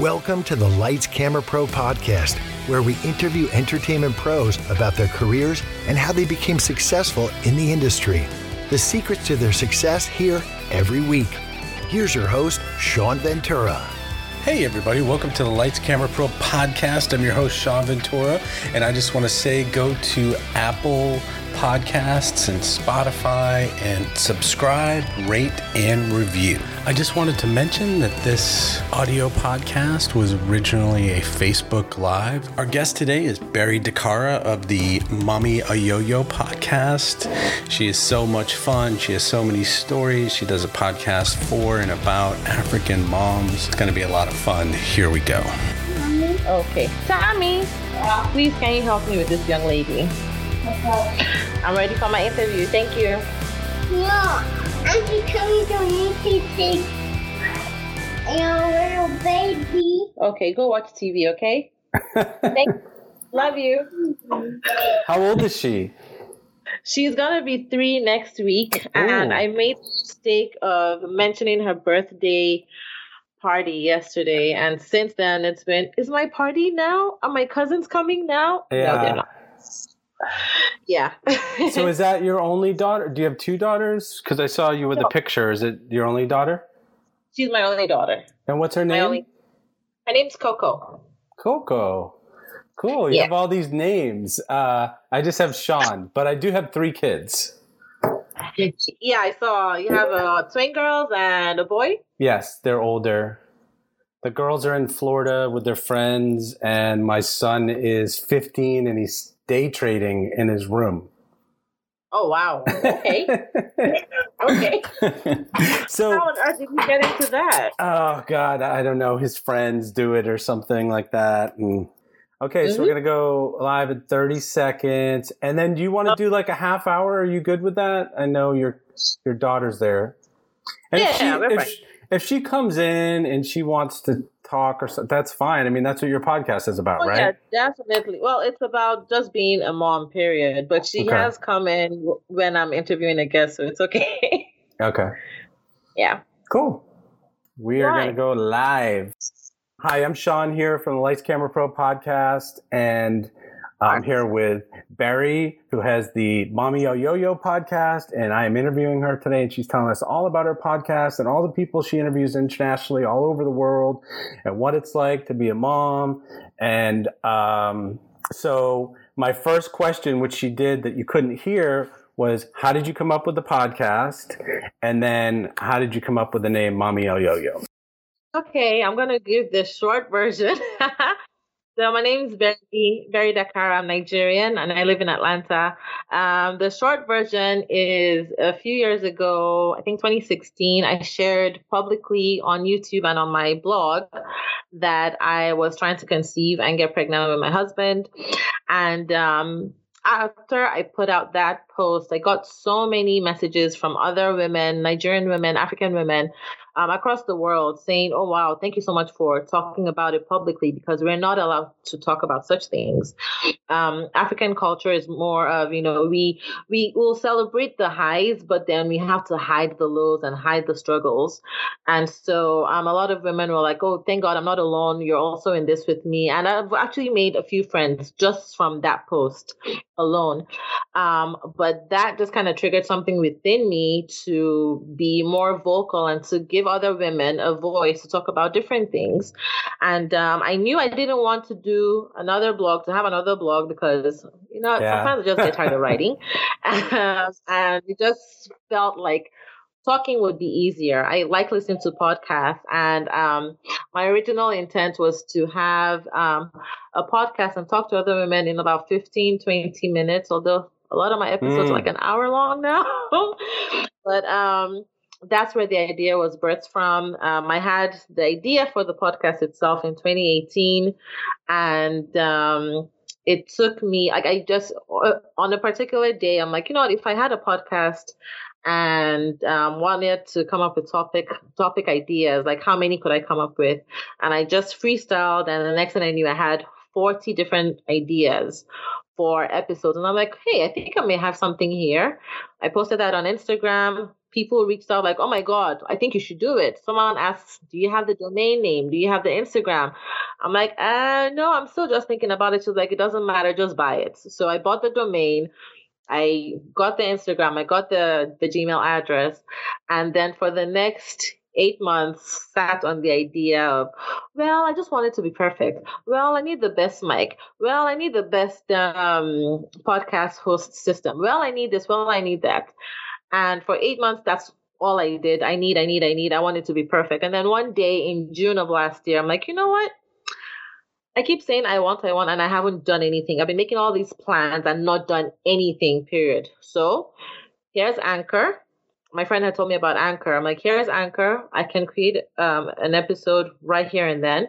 Welcome to the Lights Camera Pro podcast, where we interview entertainment pros about their careers and how they became successful in the industry. The secrets to their success here every week. Here's your host, Sean Ventura. Hey, everybody, welcome to the Lights Camera Pro podcast. I'm your host, Sean Ventura, and I just want to say go to Apple Podcasts and Spotify and subscribe, rate, and review. I just wanted to mention that this audio podcast was originally a Facebook Live. Our guest today is Berry Dakara of the Mommy Oyoyo podcast. She is so much fun. She has so many stories. She does a podcast for and about African moms. It's going to be a lot of fun. Here we go. Okay. Tommy, please can you help me with this young lady? I'm ready for my interview. Thank you. No, Auntie Chloe don't need to take your little baby. Okay, go watch TV, okay? Thank Love you. How old is she? She's gonna be three next week, and oh. I made the mistake of mentioning her birthday party yesterday, and since then it's been, is my party now? Are my cousins coming now? No, Yeah. they're not. Yeah. So is that your only daughter? Do you have two daughters? Because I saw you with the No. picture. Is it your only daughter? She's my only daughter. And what's her My name? only. Her name's Coco. Coco. Cool. You Yeah. have all these names. Uh, I just have Sean, but I do have three kids. Yeah, I saw you have uh, twin girls and a boy. Yes, they're older. The girls are in Florida with their friends, and my son is 15 and he's day trading in his room. Oh wow. Okay. okay. so, How on earth did you get into that? oh God, I don't know. His friends do it or something like that. And okay, so we're Mhm. gonna go live in 30 seconds, and then do you want to do like a half hour? Are you good with that? I know your your daughter's there. And Yeah, if, fine. she- if she comes in and she wants to talk or something, that's fine. I mean, that's what your podcast is about, Oh right? yeah, definitely. Well, it's about just being a mom, period. But she Okay. has come in when I'm interviewing a guest, so it's okay. Okay. yeah. Cool. We are going to go live. Hi, I'm Sean here from the Lights Camera Pro podcast, and I'm here with Berry, who has the Mommy Oyoyo podcast, and I am interviewing her today, and she's telling us all about her podcast and all the people she interviews internationally, all over the world, and what it's like to be a mom. And um, so, my first question, which she did that you couldn't hear, was how did you come up with the podcast? And then how did you come up with the name Mommy Oyoyo? Okay, I'm gonna give the short version. so my name is Berry Berry Dakar. I'm Nigerian and I live in Atlanta. Um, the short version is a few years ago, I think 2016. I shared publicly on YouTube and on my blog that I was trying to conceive and get pregnant with my husband, and um, after I put out that post, I got so many messages from other women, Nigerian women, African women um, across the world saying, Oh, wow, thank you so much for talking about it publicly because we're not allowed to talk about such things. Um, African culture is more of, you know, we, we will celebrate the highs, but then we have to hide the lows and hide the struggles. And so um, a lot of women were like, Oh, thank God I'm not alone. You're also in this with me. And I've actually made a few friends just from that post alone. Um, but that just kind of triggered something within me to be more vocal and to give other women a voice to talk about different things. And um, I knew I didn't want to do another blog, to have another blog, because, you know, Yeah. sometimes I just get tired of writing. Um, and it just felt like talking would be easier. I like listening to podcasts, and um, my original intent was to have um, a podcast and talk to other women in about 15, 20 minutes, although a lot of my episodes Mm. are like an hour long now. but um, that's where the idea was birthed from. Um, I had the idea for the podcast itself in 2018, and um, it took me like I just uh, on a particular day, I'm like, you know what? If I had a podcast and um, wanted to come up with topic topic ideas, like how many could I come up with? And I just freestyled, and the next thing I knew, I had 40 different ideas for episodes. And I'm like, hey, I think I may have something here. I posted that on Instagram. People reached out like, "Oh my god, I think you should do it." Someone asks, "Do you have the domain name? Do you have the Instagram?" I'm like, "Uh, no, I'm still just thinking about it." She's like, "It doesn't matter, just buy it." So I bought the domain. I got the Instagram, I got the the Gmail address, and then for the next eight months sat on the idea of, well, I just want it to be perfect. Well, I need the best mic. Well, I need the best um, podcast host system. Well, I need this. Well, I need that. And for eight months, that's all I did. I need, I need, I need. I want it to be perfect. And then one day in June of last year, I'm like, you know what? I keep saying I want, I want, and I haven't done anything. I've been making all these plans and not done anything, period. So here's Anchor my friend had told me about Anchor. I'm like, here's Anchor. I can create um, an episode right here and then.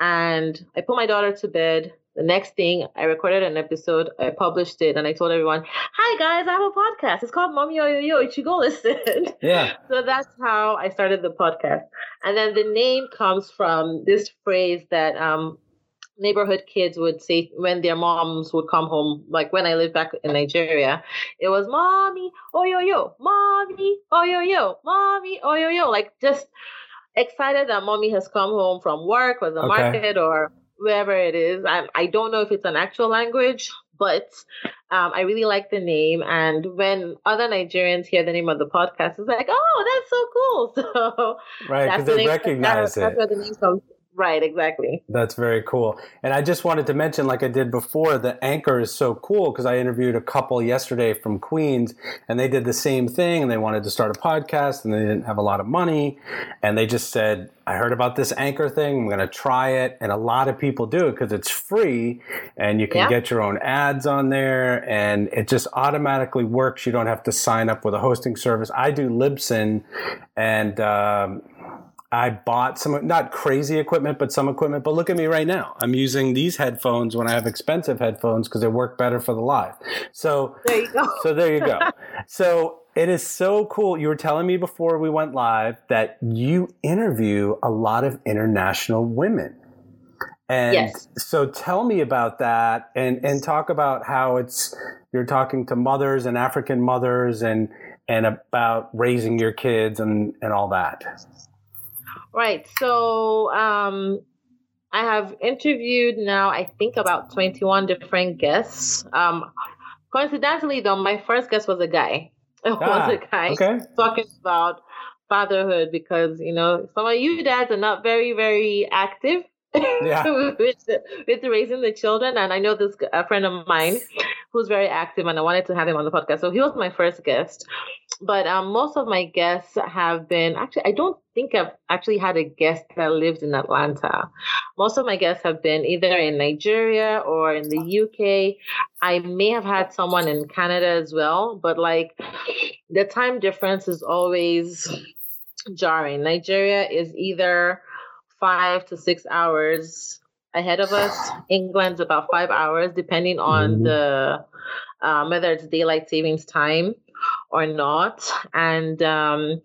And I put my daughter to bed. The next thing, I recorded an episode, I published it, and I told everyone, "Hi guys, I have a podcast. It's called Mommy Oyoyo. You should go listen." Yeah. so that's how I started the podcast, and then the name comes from this phrase that um, neighborhood kids would say when their moms would come home, like when I lived back in Nigeria, it was mommy, oh yo yo, mommy, oh yo yo, mommy, oh yo yo, like just excited that mommy has come home from work or the okay. market or wherever it is. I, I don't know if it's an actual language, but um, I really like the name. And when other Nigerians hear the name of the podcast, it's like, oh, that's so cool. So right, because they recognize that's, it. That's where the name comes Right, exactly. That's very cool. And I just wanted to mention, like I did before, the anchor is so cool because I interviewed a couple yesterday from Queens and they did the same thing and they wanted to start a podcast and they didn't have a lot of money. And they just said, I heard about this anchor thing. I'm going to try it. And a lot of people do it because it's free and you can yeah. get your own ads on there and it just automatically works. You don't have to sign up with a hosting service. I do Libsyn and, um, I bought some not crazy equipment, but some equipment. But look at me right now. I'm using these headphones when I have expensive headphones because they work better for the live. So there you go. So there you go. so it is so cool. You were telling me before we went live that you interview a lot of international women. And yes. so tell me about that and, and talk about how it's you're talking to mothers and African mothers and and about raising your kids and, and all that. Right. So um, I have interviewed now, I think, about 21 different guests. Um, coincidentally, though, my first guest was a guy. It ah, was a guy okay. talking about fatherhood because, you know, some of you dads are not very, very active yeah. with, with raising the children. And I know this a friend of mine who's very active, and I wanted to have him on the podcast. So he was my first guest. But um, most of my guests have been actually, I don't think I've actually had a guest that lived in Atlanta. Most of my guests have been either in Nigeria or in the UK. I may have had someone in Canada as well, but like the time difference is always jarring. Nigeria is either five to six hours ahead of us. England's about five hours, depending on mm-hmm. the um, whether it's daylight savings time or not. And um,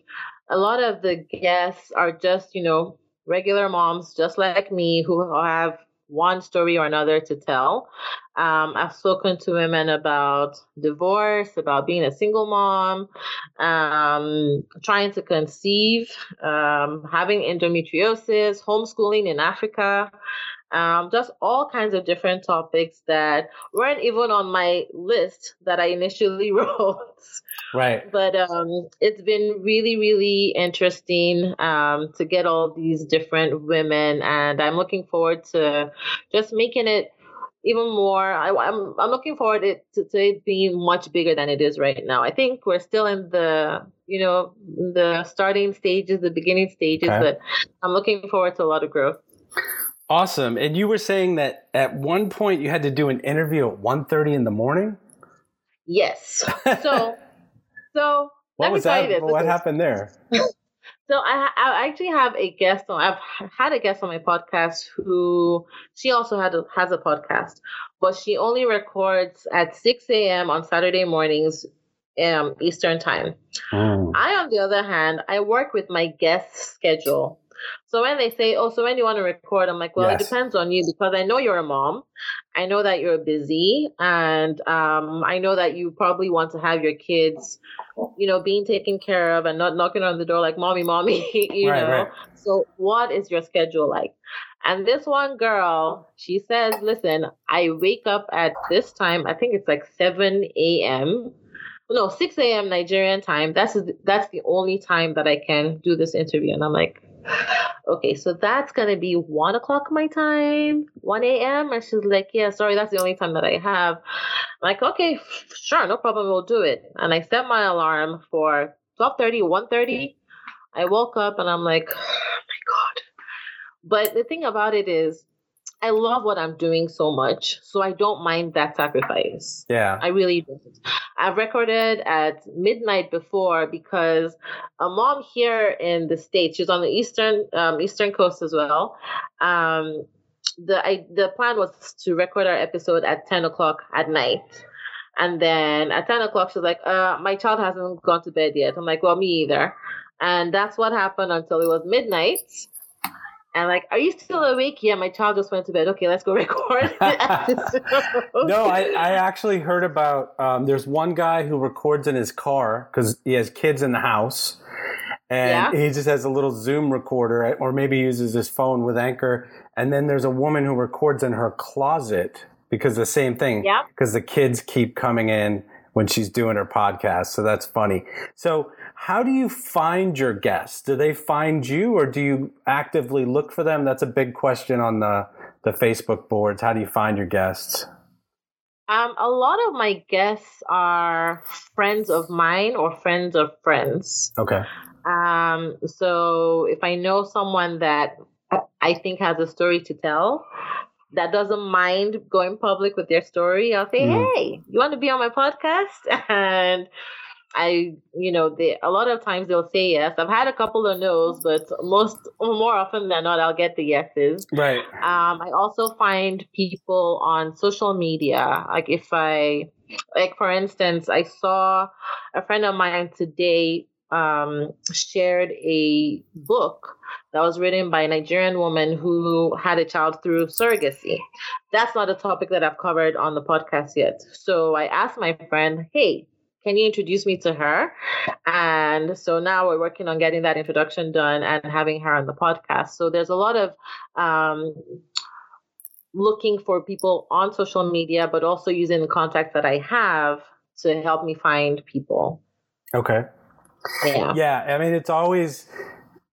a lot of the guests are just, you know, regular moms, just like me, who have one story or another to tell. Um, I've spoken to women about divorce, about being a single mom, um, trying to conceive, um, having endometriosis, homeschooling in Africa, um, just all kinds of different topics that weren't even on my list that I initially wrote. Right. But um, it's been really, really interesting um, to get all these different women, and I'm looking forward to just making it even more. I, am I'm, I'm looking forward it to, to it being much bigger than it is right now. I think we're still in the you know the starting stages, the beginning stages, okay. but I'm looking forward to a lot of growth. Awesome. And you were saying that at one point you had to do an interview at 1.30 in the morning? Yes. So, so what was that? What happened there? so I, I actually have a guest on. I've had a guest on my podcast who she also had a, has a podcast, but she only records at 6 a.m. on Saturday mornings um, Eastern time. Mm. I, on the other hand, I work with my guest schedule. So when they say, "Oh, so when you want to record?" I'm like, "Well, Yes. it depends on you because I know you're a mom. I know that you're busy, and um, I know that you probably want to have your kids, you know, being taken care of and not knocking on the door like, "Mommy, mommy," you Right, know. right. So what is your schedule like? And this one girl, she says, "Listen, I wake up at this time. I think it's like 7 a.m." No, 6 a.m. Nigerian time. That's that's the only time that I can do this interview. And I'm like, okay, so that's gonna be one o'clock my time, 1 a.m. And she's like, yeah, sorry, that's the only time that I have. I'm like, okay, sure, no problem, we'll do it. And I set my alarm for 12:30, 1:30. I woke up and I'm like, oh my god. But the thing about it is, I love what I'm doing so much, so I don't mind that sacrifice. Yeah. I really don't. I've recorded at midnight before because a mom here in the states, she's on the eastern um, eastern coast as well. Um, the I, the plan was to record our episode at ten o'clock at night. And then at 10 o'clock, she's like, uh, my child hasn't gone to bed yet. I'm like, well, me either. And that's what happened until it was midnight. And like, are you still awake? Yeah, my child just went to bed. Okay, let's go record. No, I, I actually heard about. Um, there's one guy who records in his car because he has kids in the house, and Yeah. he just has a little Zoom recorder, or maybe uses his phone with Anchor. And then there's a woman who records in her closet because the same thing. Yeah. Because the kids keep coming in when she's doing her podcast, so that's funny. So, how do you find your guests? Do they find you, or do you actively look for them? That's a big question on the the Facebook boards. How do you find your guests? Um, a lot of my guests are friends of mine or friends of friends. Okay. Um, so if I know someone that I think has a story to tell, that doesn't mind going public with their story, I'll say, Mhm. "Hey, you want to be on my podcast?" And I, you know, they a lot of times they'll say yes. I've had a couple of no's, but most more often than not, I'll get the yeses. Right. Um, I also find people on social media. Like if I, like for instance, I saw a friend of mine today um, shared a book that was written by a Nigerian woman who had a child through surrogacy. That's not a topic that I've covered on the podcast yet. So I asked my friend, hey, can you introduce me to her? And so now we're working on getting that introduction done and having her on the podcast. So there's a lot of um, looking for people on social media, but also using the contacts that I have to help me find people. Okay. Yeah. Yeah. I mean, it's always.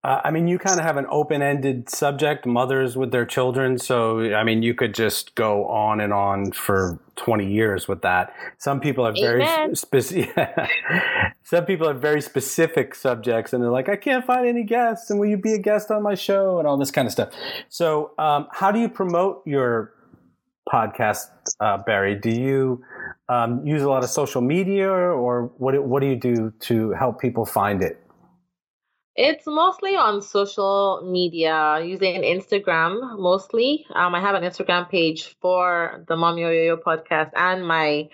Uh, I mean, you kind of have an open-ended subject, mothers with their children. So, I mean, you could just go on and on for 20 years with that. Some people have very specific. Some people have very specific subjects, and they're like, "I can't find any guests, and will you be a guest on my show?" and all this kind of stuff. So, um, how do you promote your podcast, uh, Berry? Do you um, use a lot of social media, or what? What do you do to help people find it? It's mostly on social media, using Instagram mostly. Um, I have an Instagram page for the Mom Yo Yo podcast and my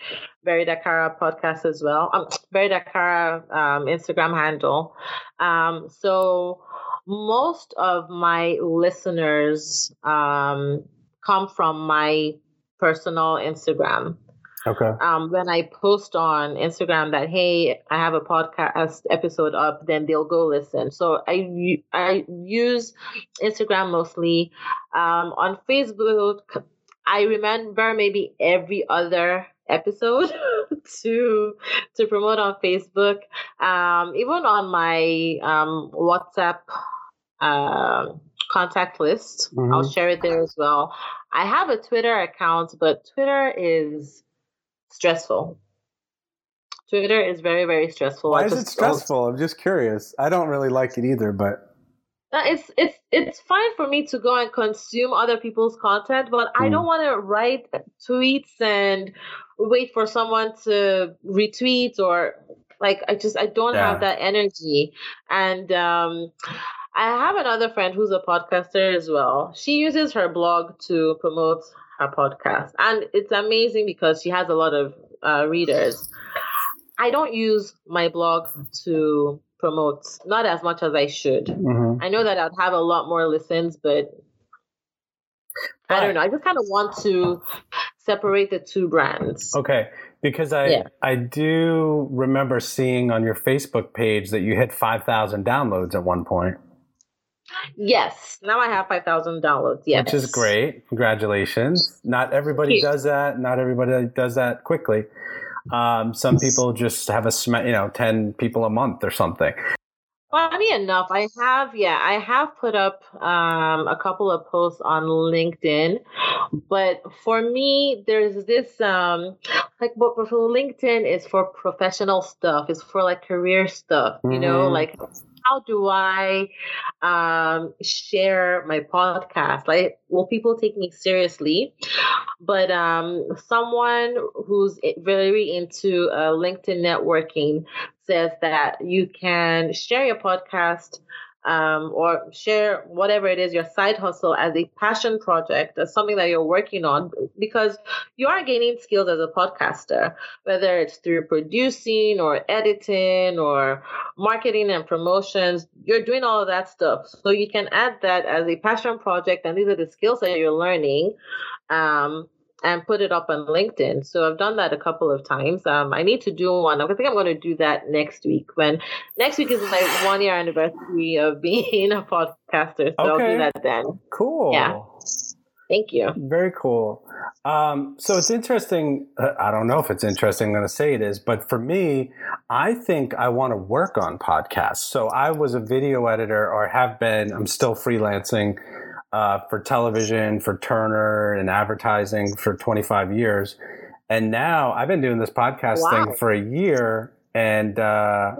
Berry Dakara podcast as well. Um, Berry Dakara um, Instagram handle. Um, so most of my listeners um, come from my personal Instagram Okay. um, when I post on Instagram that hey, I have a podcast episode up, then they'll go listen. So I I use Instagram mostly. Um, on Facebook, I remember maybe every other episode to to promote on Facebook. Um, even on my um, WhatsApp um contact list, I'll Mhm. share it there as well. I have a Twitter account, but Twitter is stressful. Twitter is very, very stressful. Why I is it just don't- stressful? I'm just curious. I don't really like it either, but Uh, It's it's it's fine for me to go and consume other people's content, but I Mm. don't want to write tweets and wait for someone to retweet or like I just I don't Yeah. have that energy. And um I have another friend who's a podcaster as well. She uses her blog to promote her podcast, and it's amazing because she has a lot of uh, readers. I don't use my blog to promote, not as much as I should. Mhm. I know that I'd have a lot more listens, but I don't know. I just kind of want to separate the two brands. Okay, because I Yeah. I do remember seeing on your Facebook page that you hit five thousand downloads at one point, Yes, now I have five thousand dollars. Yes, which is great. Congratulations! Not everybody Thank does that. Not everybody does that quickly. Um, some people just have a sm- you know ten people a month or something. Funny enough, I have yeah, I have put up um, a couple of posts on LinkedIn, but for me, there's this um, like, but for LinkedIn is for professional stuff, it's for like career stuff, you know, Mhm. like how do I um, share my podcast? Like, will people take me seriously? But um, someone who's very into uh, LinkedIn networking says that you can share your podcast um, or share whatever it is, your side hustle as a passion project, as something that you're working on, because you are gaining skills as a podcaster, whether it's through producing or editing or marketing and promotions. You're doing all of that stuff. So you can add that as a passion project, and these are the skills that you're learning. Um, and put it up on LinkedIn. So I've done that a couple of times. Um, I need to do one. I think I'm going to do that next week. When next week is my one year anniversary of being a podcaster, so I'll Okay. do that then. Cool. Yeah. Thank you. Very cool. Um, so it's interesting. Uh, I don't know if it's interesting. I'm going to say it is, but for me, I think I want to work on podcasts. So I was a video editor, or have been. I'm still freelancing uh, for television, for Turner, and advertising for 25 years. And now I've been doing this podcast Wow. thing for a year, and uh,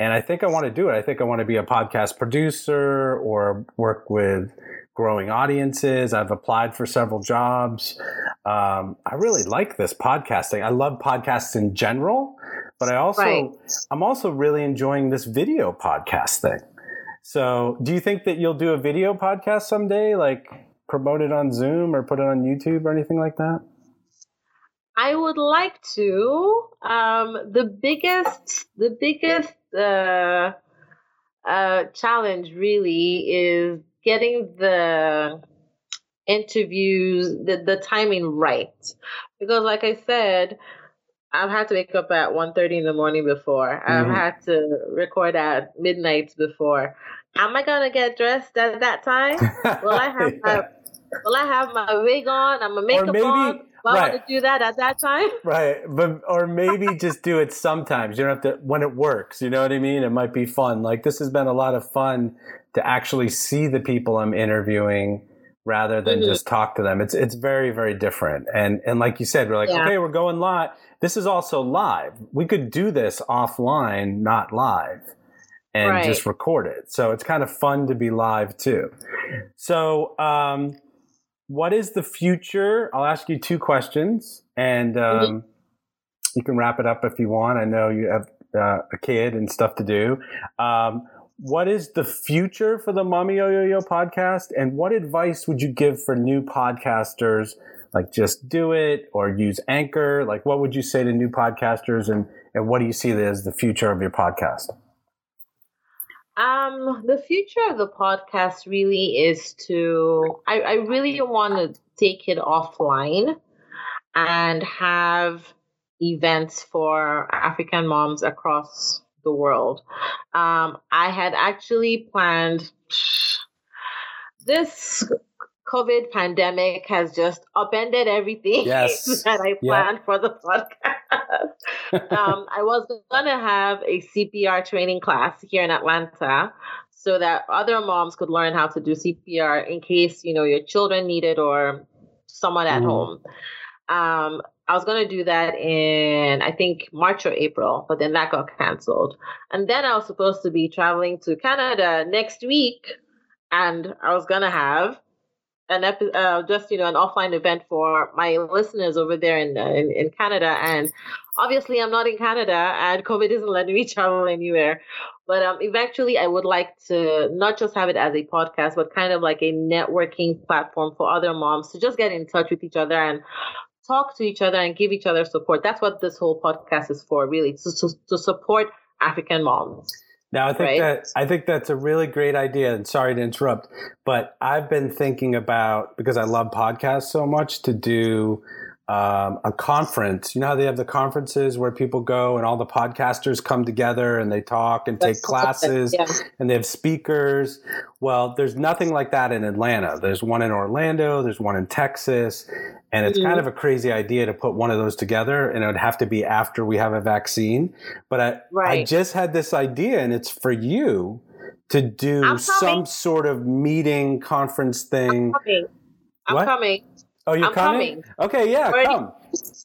and I think I want to do it. I think I want to be a podcast producer or work with growing audiences. I've applied for several jobs. Um, I really like this podcasting. I love podcasts in general, but I also Right. I'm also really enjoying this video podcast thing. So, do you think that you'll do a video podcast someday, like promote it on Zoom or put it on YouTube or anything like that? I would like to. Um, the biggest, the biggest uh, uh, challenge really is getting the interviews, the, the timing right. Because, like I said, I've had to wake up at 1.30 in the morning before. I've Mhm. had to record at midnight before. Am I gonna get dressed at that time? Will I have Yeah. my Will I have my wig on? I'm a makeup maybe- on. I right. want to do that at that time? Right, but or maybe just do it sometimes. You don't have to when it works. You know what I mean? It might be fun. Like this has been a lot of fun to actually see the people I'm interviewing rather than Mhm. just talk to them. It's it's very very different. And and like you said, we're like, Yeah. okay, we're going live. This is also live. We could do this offline, not live, and Right. just record it. So it's kind of fun to be live too. So. um what is the future? I'll ask you two questions, and um, you can wrap it up if you want. I know you have uh, a kid and stuff to do. Um, what is the future for the Mommy Oyoyo podcast, and what advice would you give for new podcasters? Like, just do it or use Anchor. Like, what would you say to new podcasters, and and what do you see as the future of your podcast? Um, the future of the podcast really is to I, I really want to take it offline and have events for African moms across the world. Um, I had actually planned this COVID pandemic has just upended everything Yes. that I Yeah. planned for the podcast. um, I was gonna have a CPR training class here in Atlanta, so that other moms could learn how to do CPR in case you know your children need it or someone at Mhm. home. Um, I was gonna do that in I think March or April, but then that got canceled. And then I was supposed to be traveling to Canada next week, and I was gonna have an epi- uh, just you know an offline event for my listeners over there in, uh, in in Canada. And obviously I'm not in Canada and COVID isn't letting me travel anywhere. But um eventually I would like to not just have it as a podcast but kind of like a networking platform for other moms to just get in touch with each other and talk to each other and give each other support. That's what this whole podcast is for really to, to, to support African moms Now I think Right. that I think that's a really great idea. And sorry to interrupt, but I've been thinking about because I love podcasts so much to do um, a conference. You know how they have the conferences where people go and all the podcasters come together and they talk and take classes Yeah. and they have speakers. Well, there's nothing like that in Atlanta. There's one in Orlando, there's one in Texas, and it's Mhm. kind of a crazy idea to put one of those together and it would have to be after we have a vaccine. But I I just had this idea and it's for you to do some sort of meeting conference thing. I'm coming. I'm What? coming. Oh, you're I'm coming? Okay, yeah, Already- come.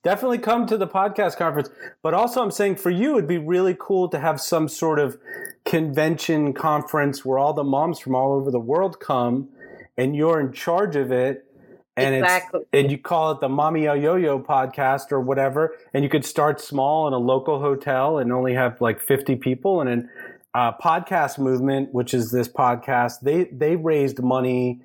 Definitely come to the podcast conference. But also, I'm saying for you, it'd be really cool to have some sort of convention conference where all the moms from all over the world come and you're in charge of it. And Exactly. it's and you call it the Mommy Oyoyo podcast or whatever, and you could start small in a local hotel and only have like 50 people. And then uh, podcast movement, which is this podcast, they they raised money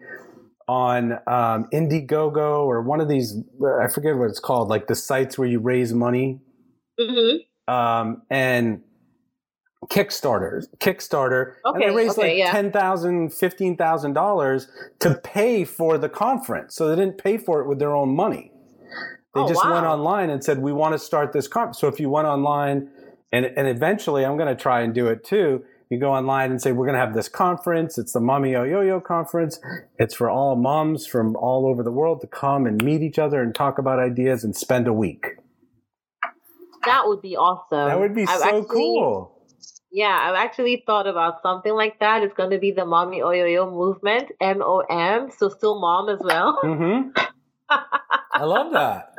on um, Indiegogo or one of these. I forget what it's called, like the sites where you raise money hmm um, and Kickstarter, Kickstarter, and Okay, they raised okay, like yeah. ten thousand, fifteen thousand dollars to pay for the conference. So they didn't pay for it with their own money. They Oh, just went online and said, "We want to start this conference." So if you went online, and and eventually, I'm going to try and do it too. You go online and say, "We're going to have this conference. It's the Mommy Oyoyo conference. It's for all moms from all over the world to come and meet each other and talk about ideas and spend a week." That would be awesome. That would be I've so actually- cool. Yeah, I've actually thought about something like that. It's going to be the Mommy Oyoyo movement, M O M, so still mom as well. hmm I love that.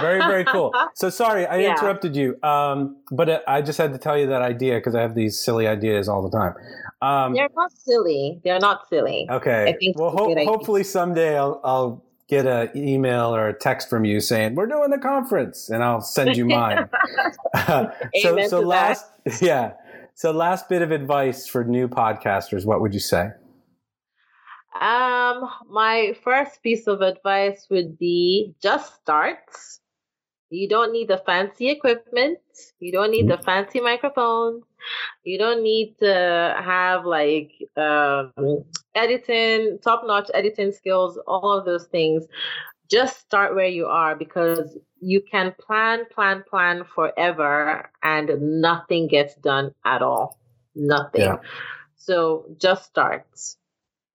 Very, very cool. So sorry, I Yeah. interrupted you. Um, but uh, I just had to tell you that idea because I have these silly ideas all the time. Um, They're not silly. They're not silly. okay. I think well, it's a good idea. hopefully someday I'll, I'll get an email or a text from you saying we're doing the conference, and I'll send you mine. so, Amen so to that. last, yeah. So last bit of advice for new podcasters. What would you say? Um, my first piece of advice would be just start. You don't need the fancy equipment. You don't need the fancy microphone. You don't need to have like um, editing, top notch editing skills, all of those things. Just start where you are because you can plan, plan, plan forever and nothing gets done at all. Nothing. Yeah. So just start.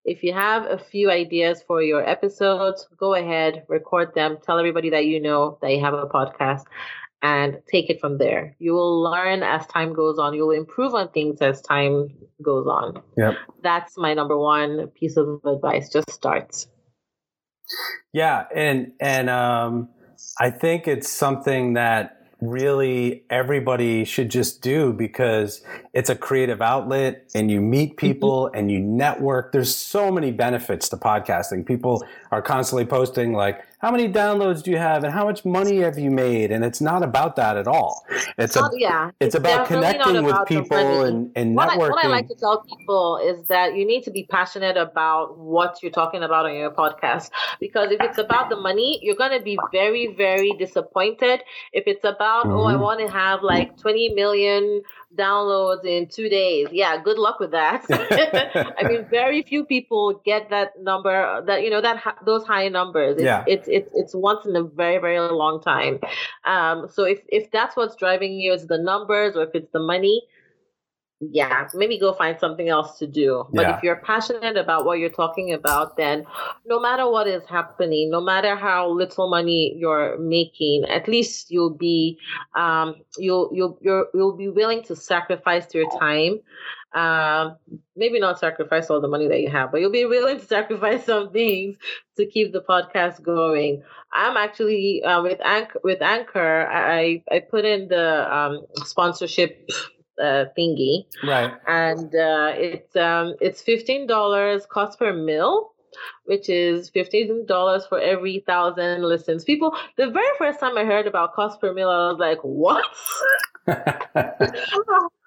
If you have a few ideas for your episodes, go ahead, record them, tell everybody that you know that you have a podcast, and take it from there. You will learn as time goes on. You will improve on things as time goes on. Yep. That's my number one piece of advice. Just start. Yeah, and and um, I think it's something that really everybody should just do because it's a creative outlet and you meet mm-hmm. people and you network. There's so many benefits to podcasting. People are constantly posting like, "How many downloads do you have?" and "How much money have you made?" And it's not about that at all. It's a yeah, it's about connecting with about the people and, and what I, what I like to tell people is that you need to be passionate about what you're talking about on your podcast. Because if it's about the money, you're going to be very, very disappointed. If it's about, oh, I Mhm. want to have like 20 million downloads in two days, yeah, good luck with that. I mean, very few people get that number, that you know, that those high numbers. It's, Yeah. it's it's it's once in a very very long time. Um, so if if that's what's driving you, is the numbers, or if it's the money, yeah, maybe go find something else to do. But Yeah. if you're passionate about what you're talking about, then no matter what is happening, no matter how little money you're making, at least you'll be um, you'll you'll you're, you'll be willing to sacrifice your time. Um, maybe not sacrifice all the money that you have, but you'll be willing to sacrifice some things to keep the podcast going. I'm actually uh, with Anchor. With Anchor, I I put in the um, sponsorship uh, thingy, right. and uh, it's um it's fifteen dollars cost per mil, which is fifteen dollars for every thousand listens. People, the very first time I heard about cost per mil, I was like, what?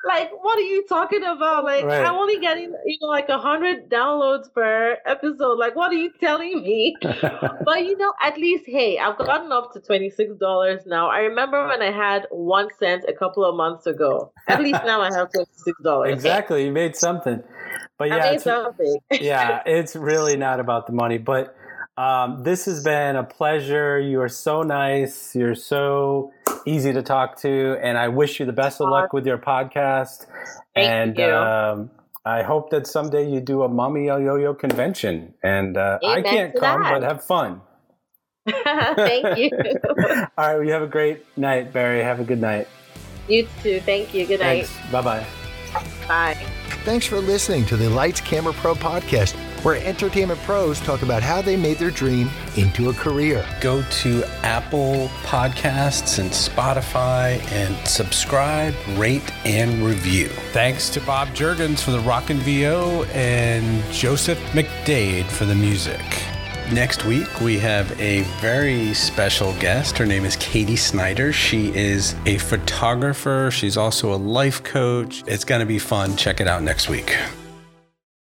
like, what are you talking about? Like, Right. I'm only getting, you know, like a hundred downloads per episode. Like, what are you telling me? but you know, at least, hey, I've gotten up to twenty six dollars now. I remember when I had one cent a couple of months ago. At least now I have twenty six dollars. exactly. You made something. But yeah, made it's, something. yeah, it's really not about the money. But um, this has been a pleasure. You are so nice. You're so easy to talk to, and I wish you the best of luck with your podcast. Thank and you. Um, I hope that someday you do a Mommy Yo Yo convention, and uh, I can't come, that. but have fun. Thank you. All right, well, you have a great night, Berry. Have a good night. you too. Thank you. Good night. Bye bye. Bye. Thanks for listening to the Lights Camera Pro podcast, where entertainment pros talk about how they made their dream into a career. Go to Apple Podcasts and Spotify and subscribe, rate, and review. Thanks to Bob Jurgens for the Rockin' VO and Joseph McDade for the music. Next week, we have a very special guest. Her name is Katie Snyder. She is a photographer. She's also a life coach. It's going to be fun. Check it out next week.